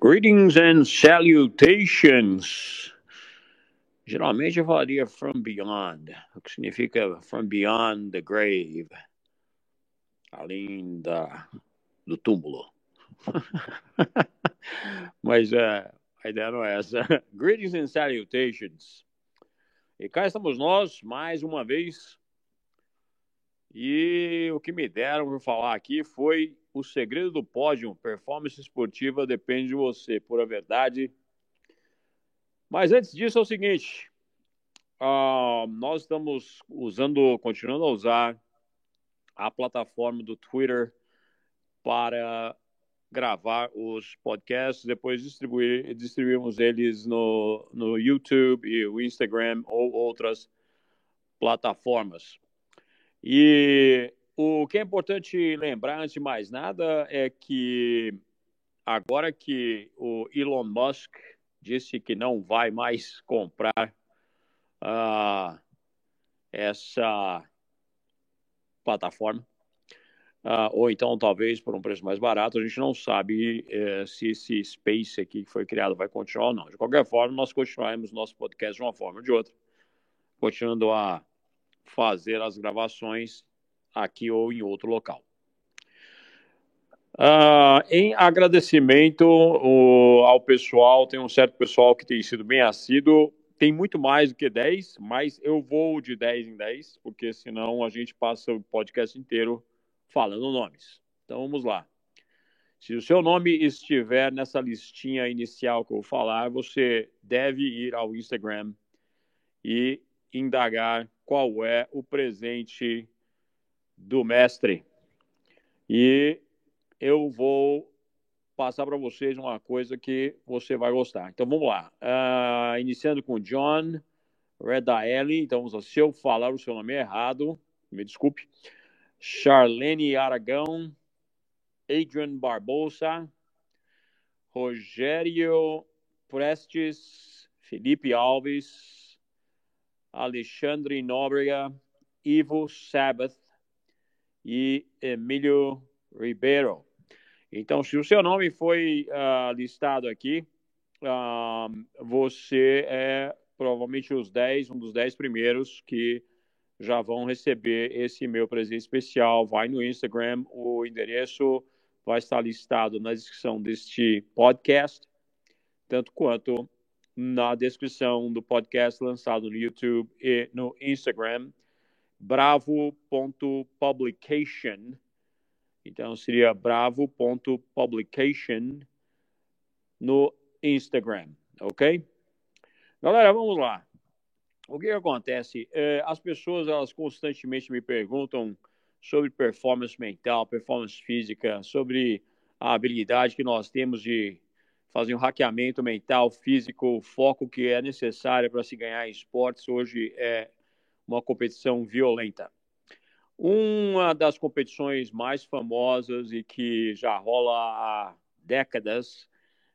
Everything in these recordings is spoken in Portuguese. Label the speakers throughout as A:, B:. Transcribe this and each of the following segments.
A: Greetings and salutations. Geralmente eu falaria from beyond, o que significa from beyond the grave, além da, do túmulo. Mas uh, a ideia não é essa. Greetings and salutations. E cá estamos nós, mais uma vez. E o que me deram para falar aqui foi o segredo do pódio. Performance esportiva depende de você, pura verdade. Mas antes disso é o seguinte: uh, nós estamos usando, continuando a usar a plataforma do Twitter para gravar os podcasts, depois distribuir, distribuirmos eles no, no YouTube e o Instagram ou outras plataformas. E o que é importante lembrar, antes de mais nada, é que agora que o Elon Musk disse que não vai mais comprar uh, essa plataforma, uh, ou então talvez por um preço mais barato, a gente não sabe uh, se esse space aqui que foi criado vai continuar ou não. De qualquer forma, nós continuaremos nosso podcast de uma forma ou de outra, continuando a fazer as gravações aqui ou em outro local. Uh, em agradecimento o, ao pessoal, tem um certo pessoal que tem sido bem assíduo, tem muito mais do que 10, mas eu vou de 10 em 10, porque senão a gente passa o podcast inteiro falando nomes. Então vamos lá. Se o seu nome estiver nessa listinha inicial que eu vou falar, você deve ir ao Instagram e indagar qual é o presente do mestre. E eu vou passar para vocês uma coisa que você vai gostar. Então vamos lá. Uh, iniciando com John Redaeli. Então, se eu falar o seu nome errado, me desculpe. Charlene Aragão, Adrian Barbosa, Rogério Prestes, Felipe Alves, Alexandre Nóbrega, Ivo Sabbath, e Emílio Ribeiro. Então, se o seu nome foi uh, listado aqui, uh, você é provavelmente os 10, um dos 10 primeiros que já vão receber esse meu presente especial. Vai no Instagram, o endereço vai estar listado na descrição deste podcast, tanto quanto na descrição do podcast lançado no YouTube e no Instagram bravo.publication. Então seria bravo.publication no Instagram, ok? Galera, vamos lá. O que, acontece? É, as pessoas elas constantemente me perguntam sobre performance mental, performance física, sobre a habilidade que nós temos de fazer um hackeamento mental, físico, o foco que é necessário para se ganhar em esportes hoje é uma competição violenta. Uma das competições mais famosas e que já rola há décadas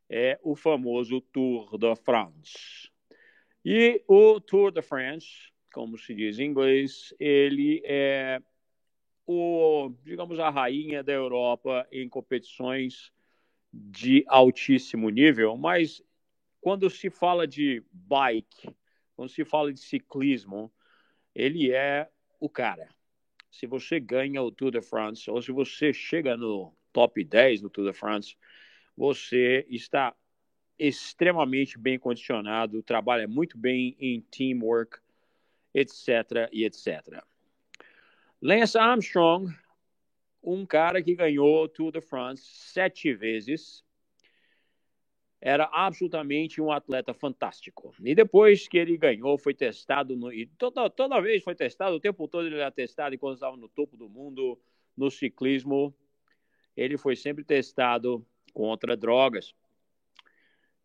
A: é o famoso Tour de France. E o Tour de France, como se diz em inglês, ele é o, digamos, a rainha da Europa em competições de altíssimo nível, mas quando se fala de bike, quando se fala de ciclismo, ele é o cara. Se você ganha o Tour de France, ou se você chega no top 10 do Tour de France, você está extremamente bem condicionado, trabalha muito bem em teamwork, etc. e etc. Lance Armstrong, um cara que ganhou o Tour de France sete vezes, era absolutamente um atleta fantástico. E depois que ele ganhou, foi testado, no, e toda, toda vez foi testado, o tempo todo ele era testado, enquanto estava no topo do mundo no ciclismo, ele foi sempre testado contra drogas.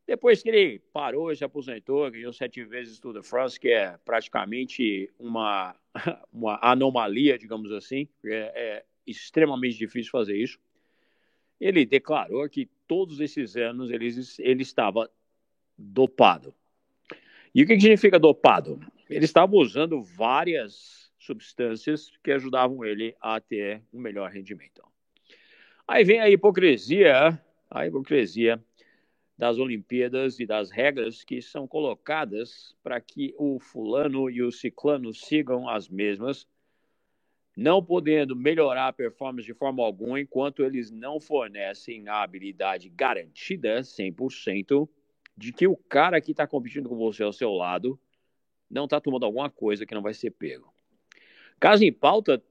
A: Depois que ele parou e se aposentou, ganhou sete vezes Tour de France, que é praticamente uma, uma anomalia, digamos assim, é, é extremamente difícil fazer isso. Ele declarou que todos esses anos ele, ele estava dopado. E o que, significa dopado? Ele estava usando várias substâncias que ajudavam ele a ter um melhor rendimento. Aí vem a hipocrisia, a hipocrisia das Olimpíadas e das regras que são colocadas para que o fulano e o ciclano sigam as mesmas, não podendo melhorar a performance de forma alguma enquanto eles não fornecem a habilidade garantida 100% de que o cara que está competindo com você ao seu lado não está tomando alguma coisa que não vai ser pego. Caso em pauta,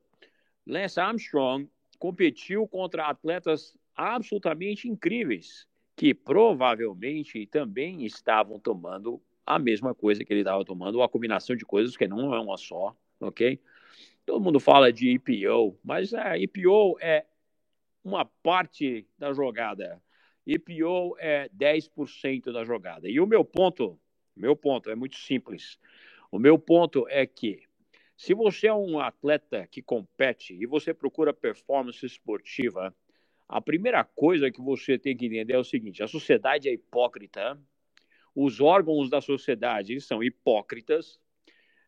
A: Lance Armstrong competiu contra atletas absolutamente incríveis que provavelmente também estavam tomando a mesma coisa que ele estava tomando, uma combinação de coisas que não é uma só, ok? Todo mundo fala de EPO, mas a EPO é uma parte da jogada. EPO é 10% da jogada. E o meu ponto, meu ponto é muito simples. O meu ponto é que se você é um atleta que compete e você procura performance esportiva, a primeira coisa que você tem que entender é o seguinte: a sociedade é hipócrita, os órgãos da sociedade são hipócritas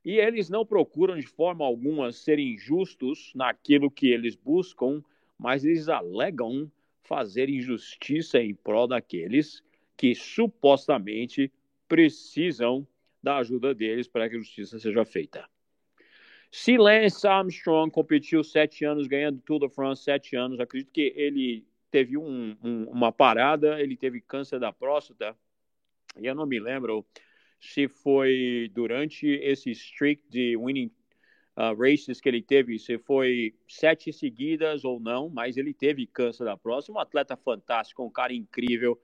A: e eles não procuram de forma alguma serem justos naquilo que eles buscam, mas eles alegam fazer injustiça em prol daqueles que supostamente precisam da ajuda deles para que a justiça seja feita. Se Lance Armstrong competiu sete anos, ganhando Tour de France sete anos, acredito que ele teve um, um, uma parada, ele teve câncer da próstata, e eu não me lembro se foi durante esse streak de winning uh, races que ele teve, se foi sete seguidas ou não, mas ele teve câncer da próstata, um atleta fantástico, um cara incrível.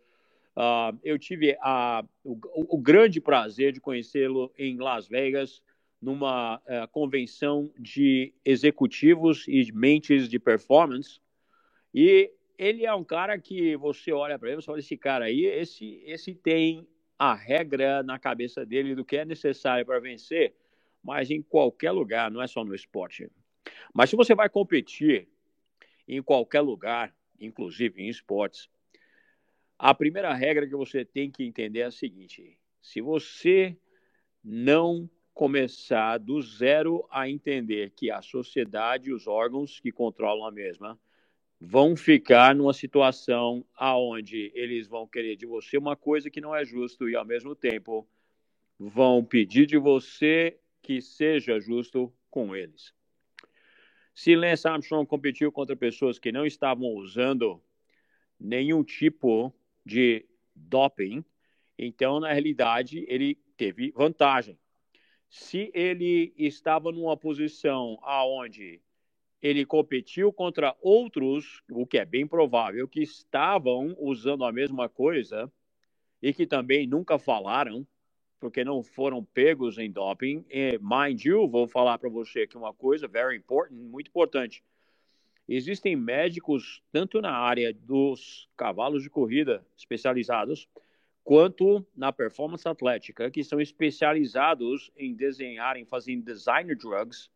A: Uh, eu tive a, o, o grande prazer de conhecê-lo em Las Vegas, numa uh, convenção de executivos e mentes de performance. E ele é um cara que você olha para ele, você olha esse cara aí, esse, esse tem a regra na cabeça dele do que é necessário para vencer, mas em qualquer lugar, não é só no esporte. Mas se você vai competir em qualquer lugar, inclusive em esportes, a primeira regra que você tem que entender é a seguinte: se você não começar do zero a entender que a sociedade e os órgãos que controlam a mesma vão ficar numa situação aonde eles vão querer de você uma coisa que não é justo e ao mesmo tempo vão pedir de você que seja justo com eles. Se Lance Armstrong competiu contra pessoas que não estavam usando nenhum tipo de doping, então na realidade ele teve vantagem se ele estava numa posição aonde ele competiu contra outros, o que é bem provável, que estavam usando a mesma coisa e que também nunca falaram, porque não foram pegos em doping. E, mind you, vou falar para você aqui uma coisa very important, muito importante. Existem médicos tanto na área dos cavalos de corrida especializados, quanto na performance atlética, que são especializados em desenhar, em fazer designer drugs,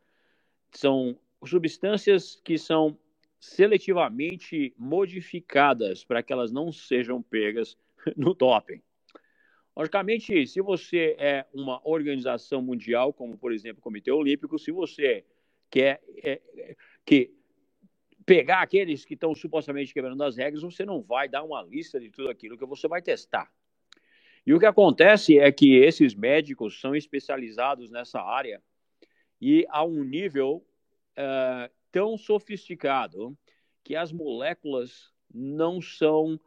A: são substâncias que são seletivamente modificadas para que elas não sejam pegas no doping. Logicamente, se você é uma organização mundial, como por exemplo o Comitê Olímpico, se você quer é, que pegar aqueles que estão supostamente quebrando as regras, você não vai dar uma lista de tudo aquilo que você vai testar. E o que acontece é que esses médicos são especializados nessa área e a um nível uh, tão sofisticado que as moléculas não são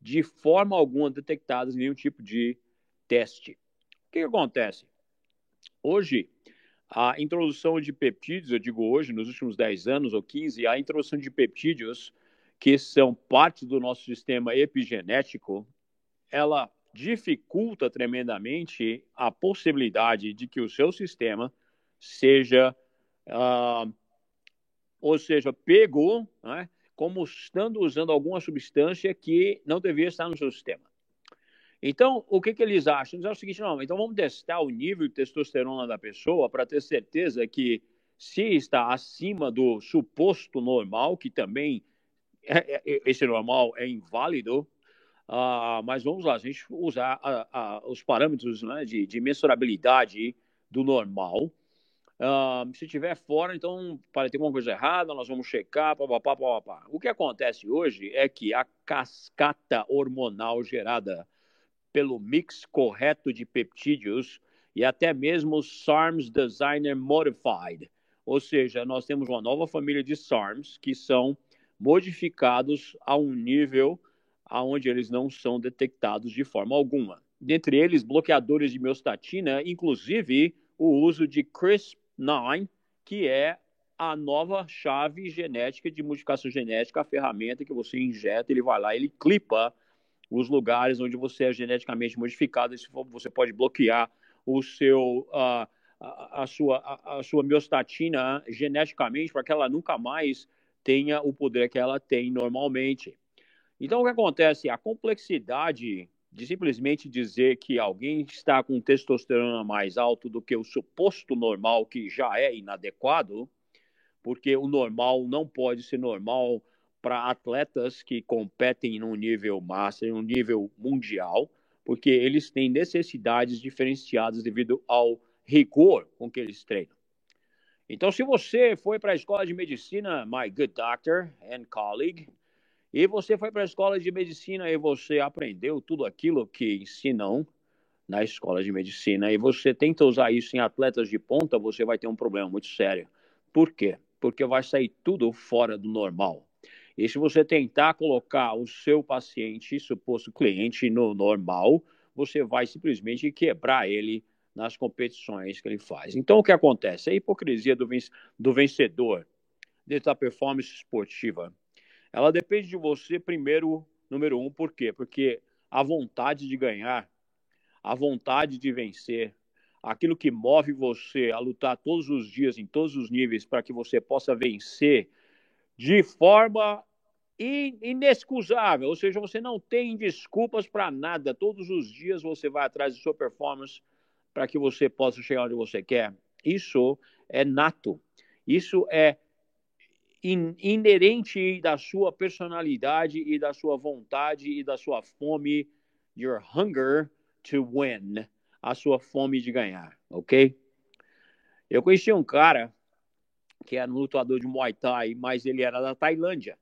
A: de forma alguma detectadas em nenhum tipo de teste. O que, que acontece? Hoje, a introdução de peptídeos, eu digo hoje, nos últimos 10 anos ou 15, a introdução de peptídeos, que são parte do nosso sistema epigenético, ela dificulta tremendamente a possibilidade de que o seu sistema seja, uh, ou seja, pego né, como estando usando alguma substância que não devia estar no seu sistema. Então, o que, que eles acham? Eles acham o seguinte: não, então vamos testar o nível de testosterona da pessoa para ter certeza que, se está acima do suposto normal, que também é, é, esse normal é inválido, Uh, mas vamos lá, a gente usar os parâmetros né, de, de, mensurabilidade do normal. Se tiver fora, então, para ter alguma coisa errada, nós vamos checar, papapá, papapá. O que acontece hoje é que a cascata hormonal gerada pelo mix correto de peptídeos e até mesmo SARMs Designer Modified. Ou seja, nós temos uma nova família de SARMs que são modificados a um nível aonde eles não são detectados de forma alguma. Dentre eles, bloqueadores de miostatina, inclusive o uso de CRISP-9, que é a nova chave genética de modificação genética, a ferramenta que você injeta, ele vai lá, ele clipa os lugares onde você é geneticamente modificado, você pode bloquear o seu, uh, a, a, sua, a, a, sua miostatina geneticamente para que ela nunca mais tenha o poder que ela tem normalmente. Então, o que acontece? A complexidade de simplesmente dizer que alguém está com testosterona mais alto do que o suposto normal, que já é inadequado, porque o normal não pode ser normal para atletas que competem num nível master, num nível mundial, porque eles têm necessidades diferenciadas devido ao rigor com que eles treinam. Então, se você foi para a escola de medicina, my good doctor and colleague, e você foi para a escola de medicina e você aprendeu tudo aquilo que ensinam na escola de medicina e você tenta usar isso em atletas de ponta, você vai ter um problema muito sério. Por quê? Porque vai sair tudo fora do normal. E se você tentar colocar o seu paciente, suposto cliente, no normal, você vai simplesmente quebrar ele nas competições que ele faz. Então, o que acontece? A hipocrisia do, do vencedor da performance esportiva ela depende de você, primeiro, número um, por quê? Porque a vontade de ganhar, a vontade de vencer, aquilo que move você a lutar todos os dias, em todos os níveis, para que você possa vencer de forma inexcusável, ou seja, você não tem desculpas para nada. Todos os dias você vai atrás de sua performance para que você possa chegar onde você quer. Isso é nato. Isso é in, inerente da sua personalidade e da sua vontade e da sua fome, your hunger to win, a sua fome de ganhar, ok? Eu conheci um cara que era um lutador de Muay Thai, mas ele era da Tailândia.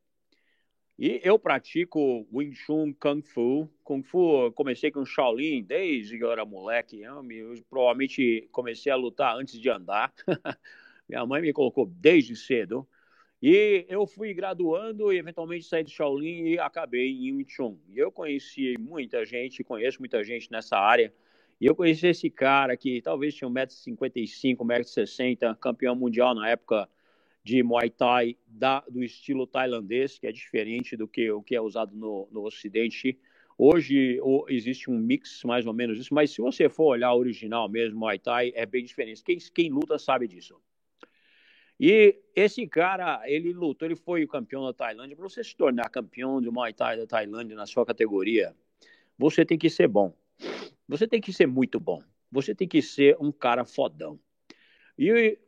A: E eu pratico Wing Chun Kung Fu. Kung Fu, comecei com Shaolin desde que eu era moleque. Eu, eu provavelmente comecei a lutar antes de andar. Minha mãe me colocou desde cedo. E eu fui graduando e eventualmente saí de Shaolin e acabei em Wing. E eu conheci muita gente, conheço muita gente nessa área. E eu conheci esse cara que talvez tinha 1,55m, 1,60m, campeão mundial na época de Muay Thai da, do estilo tailandês, que é diferente do que o que é usado no, no Ocidente. Hoje existe um mix mais ou menos disso, mas se você for olhar o original mesmo, Muay Thai é bem diferente. Quem, quem luta sabe disso. E esse cara, ele lutou, ele foi o campeão da Tailândia. Para você se tornar campeão de Muay Thai da Tailândia na sua categoria, você tem que ser bom. Você tem que ser muito bom. Você tem que ser um cara fodão. E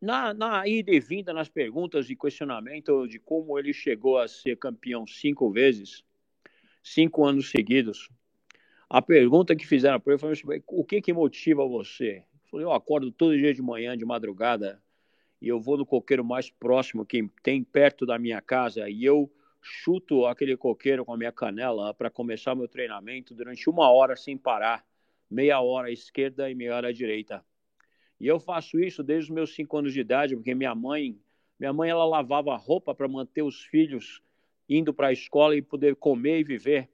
A: na, na ida e vinda, nas perguntas e questionamento de como ele chegou a ser campeão cinco vezes, cinco anos seguidos, a pergunta que fizeram para ele foi: o que que motiva você? Eu falei: eu acordo todo dia de manhã, de madrugada, e eu vou no coqueiro mais próximo que tem perto da minha casa e eu chuto aquele coqueiro com a minha canela para começar meu treinamento durante uma hora sem parar, meia hora à esquerda e meia hora à direita. E eu faço isso desde os meus cinco anos de idade, porque minha mãe, minha mãe ela lavava roupa para manter os filhos indo para a escola e poder comer e viver.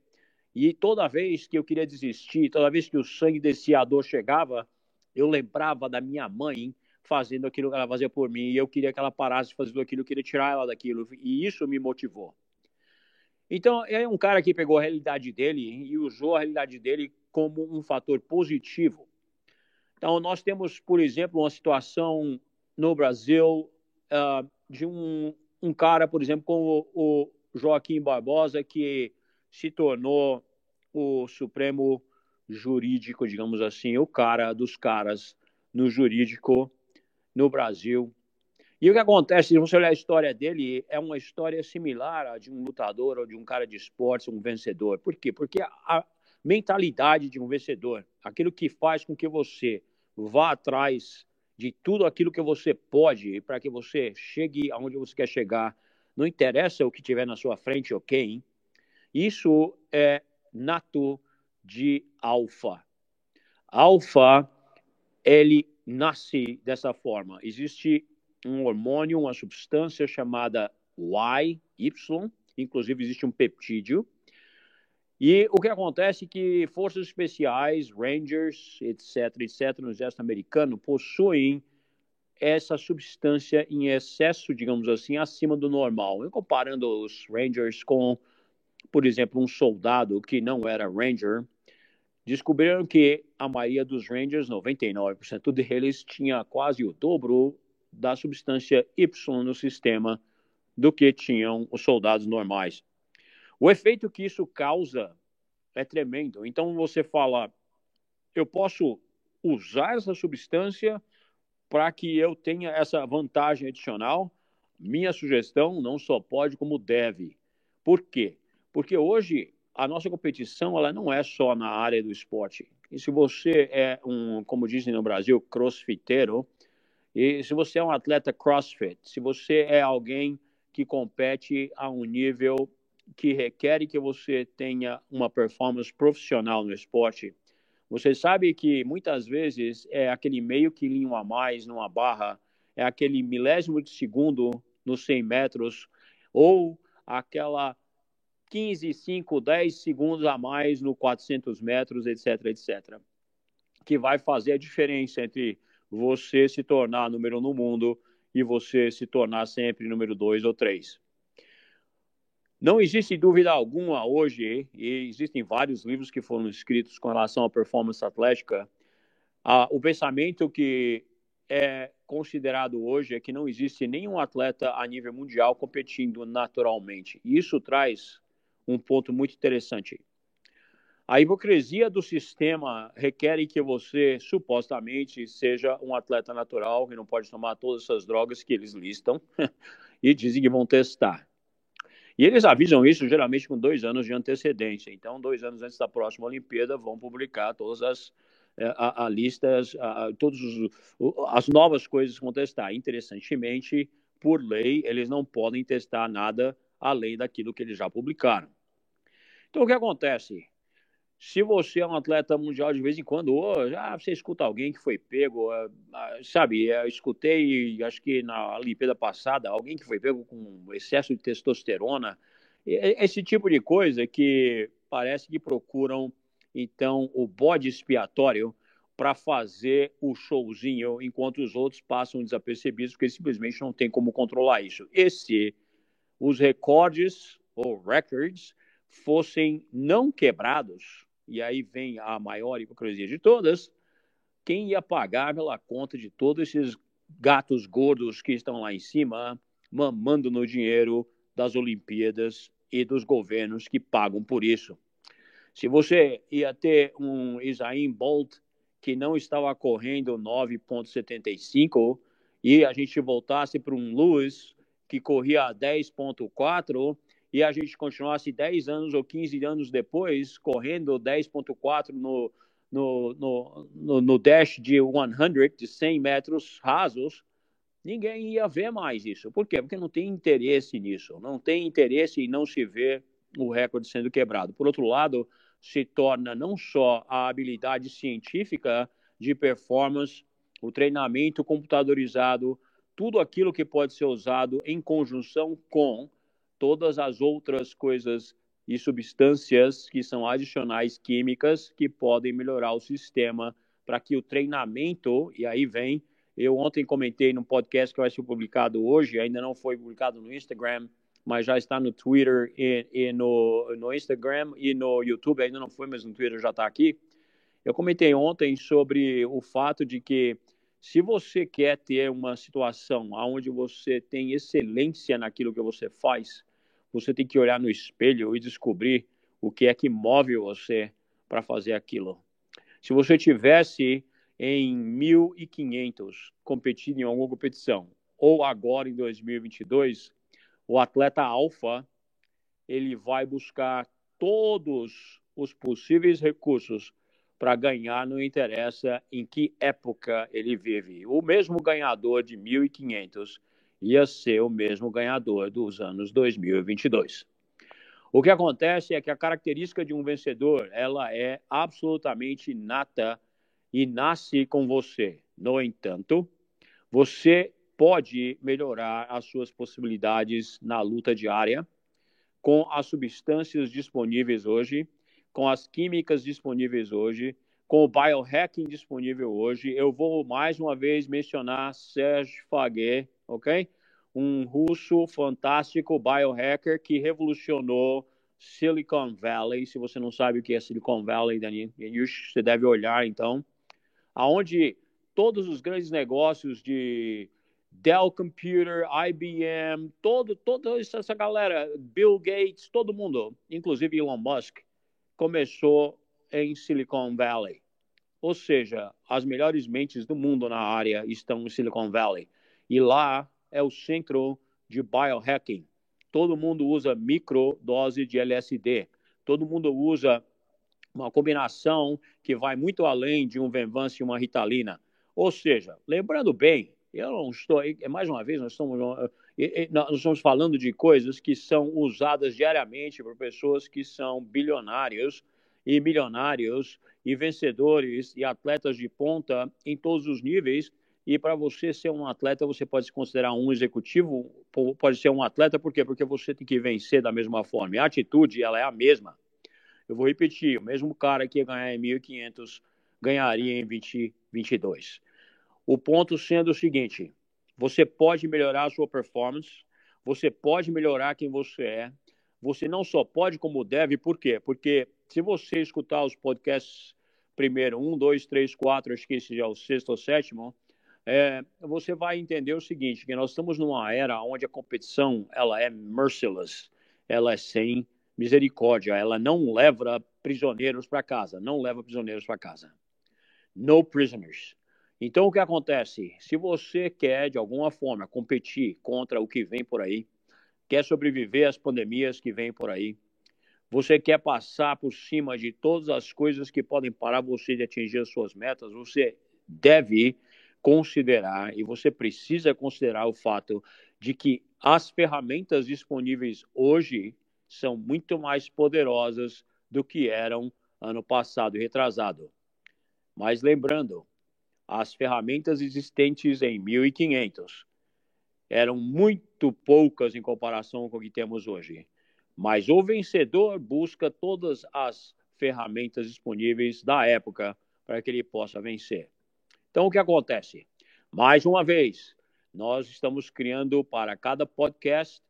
A: E toda vez que eu queria desistir, toda vez que o sangue desse dor chegava, eu lembrava da minha mãe fazendo aquilo que ela fazia por mim, e eu queria que ela parasse de fazer tudo aquilo, eu queria tirar ela daquilo, e isso me motivou. Então, é um cara que pegou a realidade dele e usou a realidade dele como um fator positivo. Então, nós temos, por exemplo, uma situação no Brasil uh, de um, um cara, por exemplo, como o Joaquim Barbosa, que se tornou o Supremo Jurídico, digamos assim, o cara dos caras no jurídico no Brasil. E o que acontece, se você olhar a história dele, é uma história similar à de um lutador ou de um cara de esporte, um vencedor. Por quê? Porque a mentalidade de um vencedor, aquilo que faz com que você vá atrás de tudo aquilo que você pode para que você chegue aonde você quer chegar, não interessa o que tiver na sua frente, ok? Isso é nato de alfa. Alfa, ele nasce dessa forma. Existe um hormônio, uma substância chamada Y, Y, inclusive existe um peptídeo. E o que acontece é que forças especiais, Rangers, etc., etc., no exército americano, possuem essa substância em excesso, digamos assim, acima do normal. Eu comparando os Rangers com, por exemplo, um soldado que não era Ranger, descobriram que a maioria dos Rangers, 99% deles, tinha quase o dobro da substância Y no sistema do que tinham os soldados normais. O efeito que isso causa é tremendo. Então você fala, eu posso usar essa substância para que eu tenha essa vantagem adicional? Minha sugestão não só pode como deve. Por quê? Porque hoje a nossa competição ela não é só na área do esporte. E se você é um, como dizem no Brasil, crossfiteiro, e se você é um atleta crossfit, se você é alguém que compete a um nível que requer que você tenha uma performance profissional no esporte, você sabe que muitas vezes é aquele meio quilinho a mais numa barra, é aquele milésimo de segundo nos 100 metros, ou aquela 15, 5, 10 segundos a mais no 400 metros, etc, etc. Que vai fazer a diferença entre você se tornar número um no mundo e você se tornar sempre número dois ou três. Não existe dúvida alguma hoje, e existem vários livros que foram escritos com relação à performance atlética, ah, o pensamento que é considerado hoje é que não existe nenhum atleta a nível mundial competindo naturalmente. Isso traz um ponto muito interessante. A hipocrisia do sistema requer que você supostamente seja um atleta natural que não pode tomar todas essas drogas que eles listam e dizem que vão testar. E eles avisam isso geralmente com dois anos de antecedência. Então, dois anos antes da próxima Olimpíada, vão publicar todas as é, a, a listas, a, todas as novas coisas que vão testar. Interessantemente, por lei, eles não podem testar nada além daquilo que eles já publicaram. Então, o que acontece? se você é um atleta mundial de vez em quando, oh, já você escuta alguém que foi pego, uh, sabe? Eu escutei, acho que na Olimpíada passada, alguém que foi pego com excesso de testosterona, esse tipo de coisa que parece que procuram então o bode expiatório para fazer o showzinho enquanto os outros passam desapercebidos porque simplesmente não tem como controlar isso. E se os recordes ou records fossem não quebrados, e aí vem a maior hipocrisia de todas, quem ia pagar pela conta de todos esses gatos gordos que estão lá em cima, mamando no dinheiro das Olimpíadas e dos governos que pagam por isso. Se você ia ter um Usain Bolt que não estava correndo 9.75 e a gente voltasse para um Lewis que corria 10.4, e a gente continuasse 10 anos ou 15 anos depois, correndo 10.4 no, no, no, no, dash de 100, de 100 metros rasos, ninguém ia ver mais isso. Por quê? Porque não tem interesse nisso. Não tem interesse em não se ver o recorde sendo quebrado. Por outro lado, se torna não só a habilidade científica de performance, o treinamento computadorizado, tudo aquilo que pode ser usado em conjunção com todas as outras coisas e substâncias que são adicionais químicas que podem melhorar o sistema para que o treinamento, e aí vem, eu ontem comentei no podcast que vai ser publicado hoje, ainda não foi publicado no Instagram, mas já está no Twitter e, e no, no Instagram e no YouTube, ainda não foi, mas no Twitter já está aqui. Eu comentei ontem sobre o fato de que se você quer ter uma situação onde você tem excelência naquilo que você faz, você tem que olhar no espelho e descobrir o que é que move você para fazer aquilo. Se você tivesse em 1500 competindo em alguma competição, ou agora em 2022, o atleta alfa ele vai buscar todos os possíveis recursos para ganhar, não interessa em que época ele vive. O mesmo ganhador de 1500 ia ser o mesmo ganhador dos anos 2022. O que acontece é que a característica de um vencedor, ela é absolutamente nata e nasce com você. No entanto, você pode melhorar as suas possibilidades na luta diária com as substâncias disponíveis hoje, com as químicas disponíveis hoje, com o biohacking disponível hoje. Eu vou mais uma vez mencionar Serge Faguet, ok? Um russo fantástico biohacker que revolucionou Silicon Valley. Se você não sabe o que é Silicon Valley, Daniel, você deve olhar então, aonde todos os grandes negócios de Dell Computer, IBM, todo, toda essa galera, Bill Gates, todo mundo, inclusive Elon Musk, começou em Silicon Valley. Ou seja, as melhores mentes do mundo na área estão em Silicon Valley. E lá é o centro de biohacking. Todo mundo usa microdose de LSD. Todo mundo usa uma combinação que vai muito além de um Venvance e uma Ritalina. Ou seja, lembrando bem, eu não estou, mais uma vez, nós estamos, nós estamos falando de coisas que são usadas diariamente por pessoas que são bilionários e milionários e vencedores e atletas de ponta em todos os níveis. E para você ser um atleta, você pode se considerar um executivo, pode ser um atleta, por quê? Porque você tem que vencer da mesma forma. E a atitude, ela é a mesma. Eu vou repetir, o mesmo cara que ia ganhar em 1.500 ganharia em 2022. O ponto sendo o seguinte: você pode melhorar a sua performance, você pode melhorar quem você é, você não só pode, como deve, por quê? Porque se você escutar os podcasts primeiro, um, dois, três, quatro, acho que esse já é o sexto ou sétimo, é, você vai entender o seguinte, que nós estamos numa era onde a competição ela é merciless, ela é sem misericórdia, ela não leva prisioneiros para casa, não leva prisioneiros para casa. No prisoners. Então, o que acontece? Se você quer, de alguma forma, competir contra o que vem por aí, quer sobreviver às pandemias que vêm por aí, você quer passar por cima de todas as coisas que podem parar você de atingir as suas metas, você deve considerar e você precisa considerar o fato de que as ferramentas disponíveis hoje são muito mais poderosas do que eram ano passado e retrasado. Mas lembrando, as ferramentas existentes em 1500 eram muito poucas em comparação com o que temos hoje. Mas o vencedor busca todas as ferramentas disponíveis da época para que ele possa vencer. Então, o que acontece? Mais uma vez, nós estamos criando para cada podcast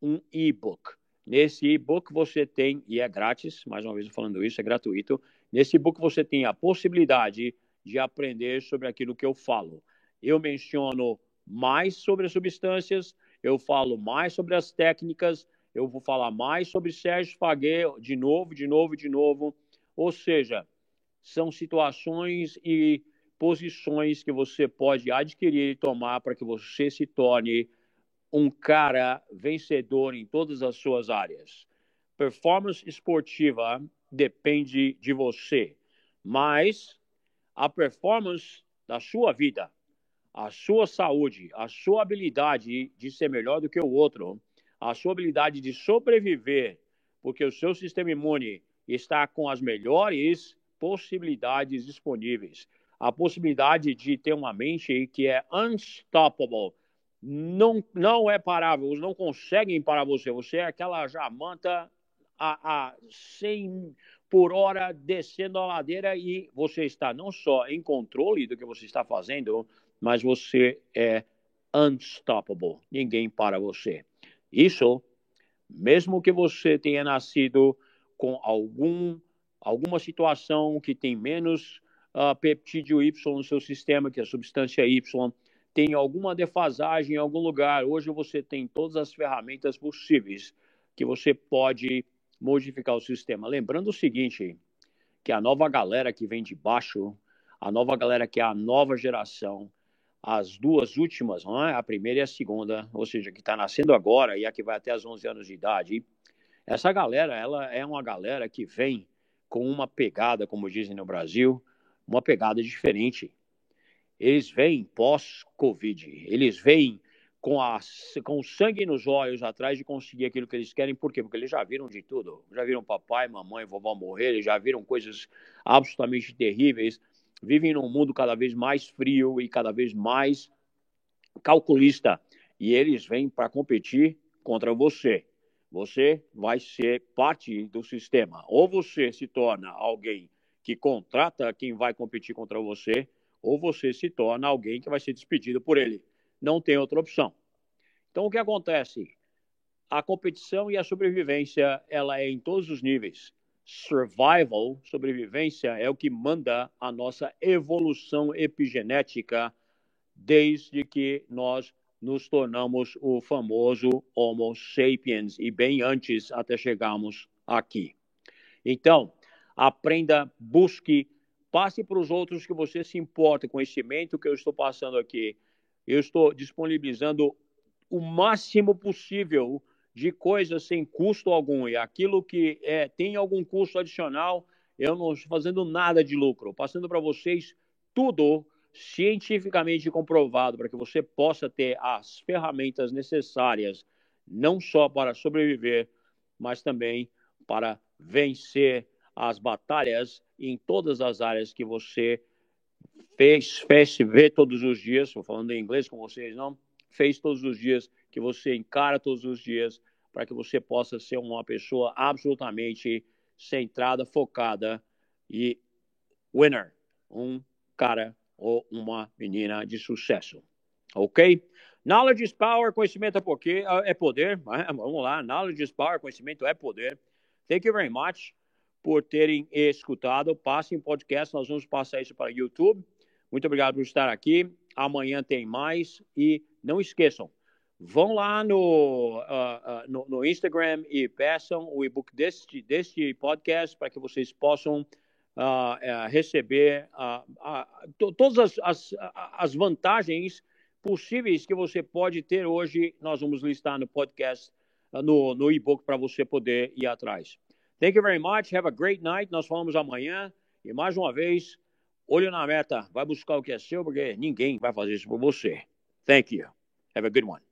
A: um e-book. Nesse e-book você tem, e é grátis, mais uma vez falando isso, é gratuito. Nesse e-book você tem a possibilidade de aprender sobre aquilo que eu falo. Eu menciono mais sobre as substâncias, eu falo mais sobre as técnicas, eu vou falar mais sobre Sérgio Faguet de novo, de novo, de novo. Ou seja, são situações e posições que você pode adquirir e tomar para que você se torne um cara vencedor em todas as suas áreas. Performance esportiva depende de você, mas a performance da sua vida, a sua saúde, a sua habilidade de ser melhor do que o outro, a sua habilidade de sobreviver, porque o seu sistema imune está com as melhores possibilidades disponíveis. A possibilidade de ter uma mente que é unstoppable, não, não é parável, não conseguem parar você. Você é aquela jamanta a, a 100 por hora descendo a ladeira e você está não só em controle do que você está fazendo, mas você é unstoppable. Ninguém para você. Isso, mesmo que você tenha nascido com algum, alguma situação que tem menos uh, peptídeo Y no seu sistema, que é a substância Y, tem alguma defasagem em algum lugar. Hoje você tem todas as ferramentas possíveis que você pode modificar o sistema. Lembrando o seguinte, que a nova galera que vem de baixo, a nova galera que é a nova geração, as duas últimas, não é? a primeira e a segunda, ou seja, que está nascendo agora e a que vai até os 11 anos de idade, essa galera, ela é uma galera que vem com uma pegada, como dizem no Brasil, uma pegada diferente. Eles vêm pós-Covid, eles vêm com, a, com sangue nos olhos atrás de conseguir aquilo que eles querem. Por quê? Porque eles já viram de tudo. Já viram papai, mamãe, vovó morrer, eles já viram coisas absolutamente terríveis. Vivem num mundo cada vez mais frio e cada vez mais calculista. E eles vêm para competir contra você. Você vai ser parte do sistema. Ou você se torna alguém que contrata quem vai competir contra você, ou você se torna alguém que vai ser despedido por ele não tem outra opção. Então, o que acontece? A competição e a sobrevivência, ela é em todos os níveis. Survival, sobrevivência, é o que manda a nossa evolução epigenética desde que nós nos tornamos o famoso Homo sapiens e bem antes até chegarmos aqui. Então, aprenda, busque, passe para os outros que você se importa, conhecimento que eu estou passando aqui eu estou disponibilizando o máximo possível de coisas sem custo algum. E aquilo que é, tem algum custo adicional, eu não estou fazendo nada de lucro. Passando para vocês tudo cientificamente comprovado para que você possa ter as ferramentas necessárias, não só para sobreviver, mas também para vencer as batalhas em todas as áreas que você fez, fez ver todos os dias, estou falando em inglês com vocês, não? Fez todos os dias, que você encara todos os dias, para que você possa ser uma pessoa absolutamente centrada, focada e winner, um cara ou uma menina de sucesso. Ok? Knowledge is power, conhecimento é, porque, é poder. Vamos lá, knowledge is power, conhecimento é poder. Thank you very much por terem escutado. Passem podcast, nós vamos passar isso para o YouTube. Muito obrigado por estar aqui. Amanhã tem mais. E não esqueçam, vão lá no, uh, uh, no, no, Instagram e peçam o e-book deste, deste podcast para que vocês possam uh, receber todas as, as, as vantagens possíveis que você pode ter hoje. Nós vamos listar no podcast, no, no e-book, para você poder ir atrás. Thank you very much. Have a great night. Nós falamos amanhã. E mais uma vez, olho na meta. Vai buscar o que é seu, porque ninguém vai fazer isso por você. Thank you. Have a good one.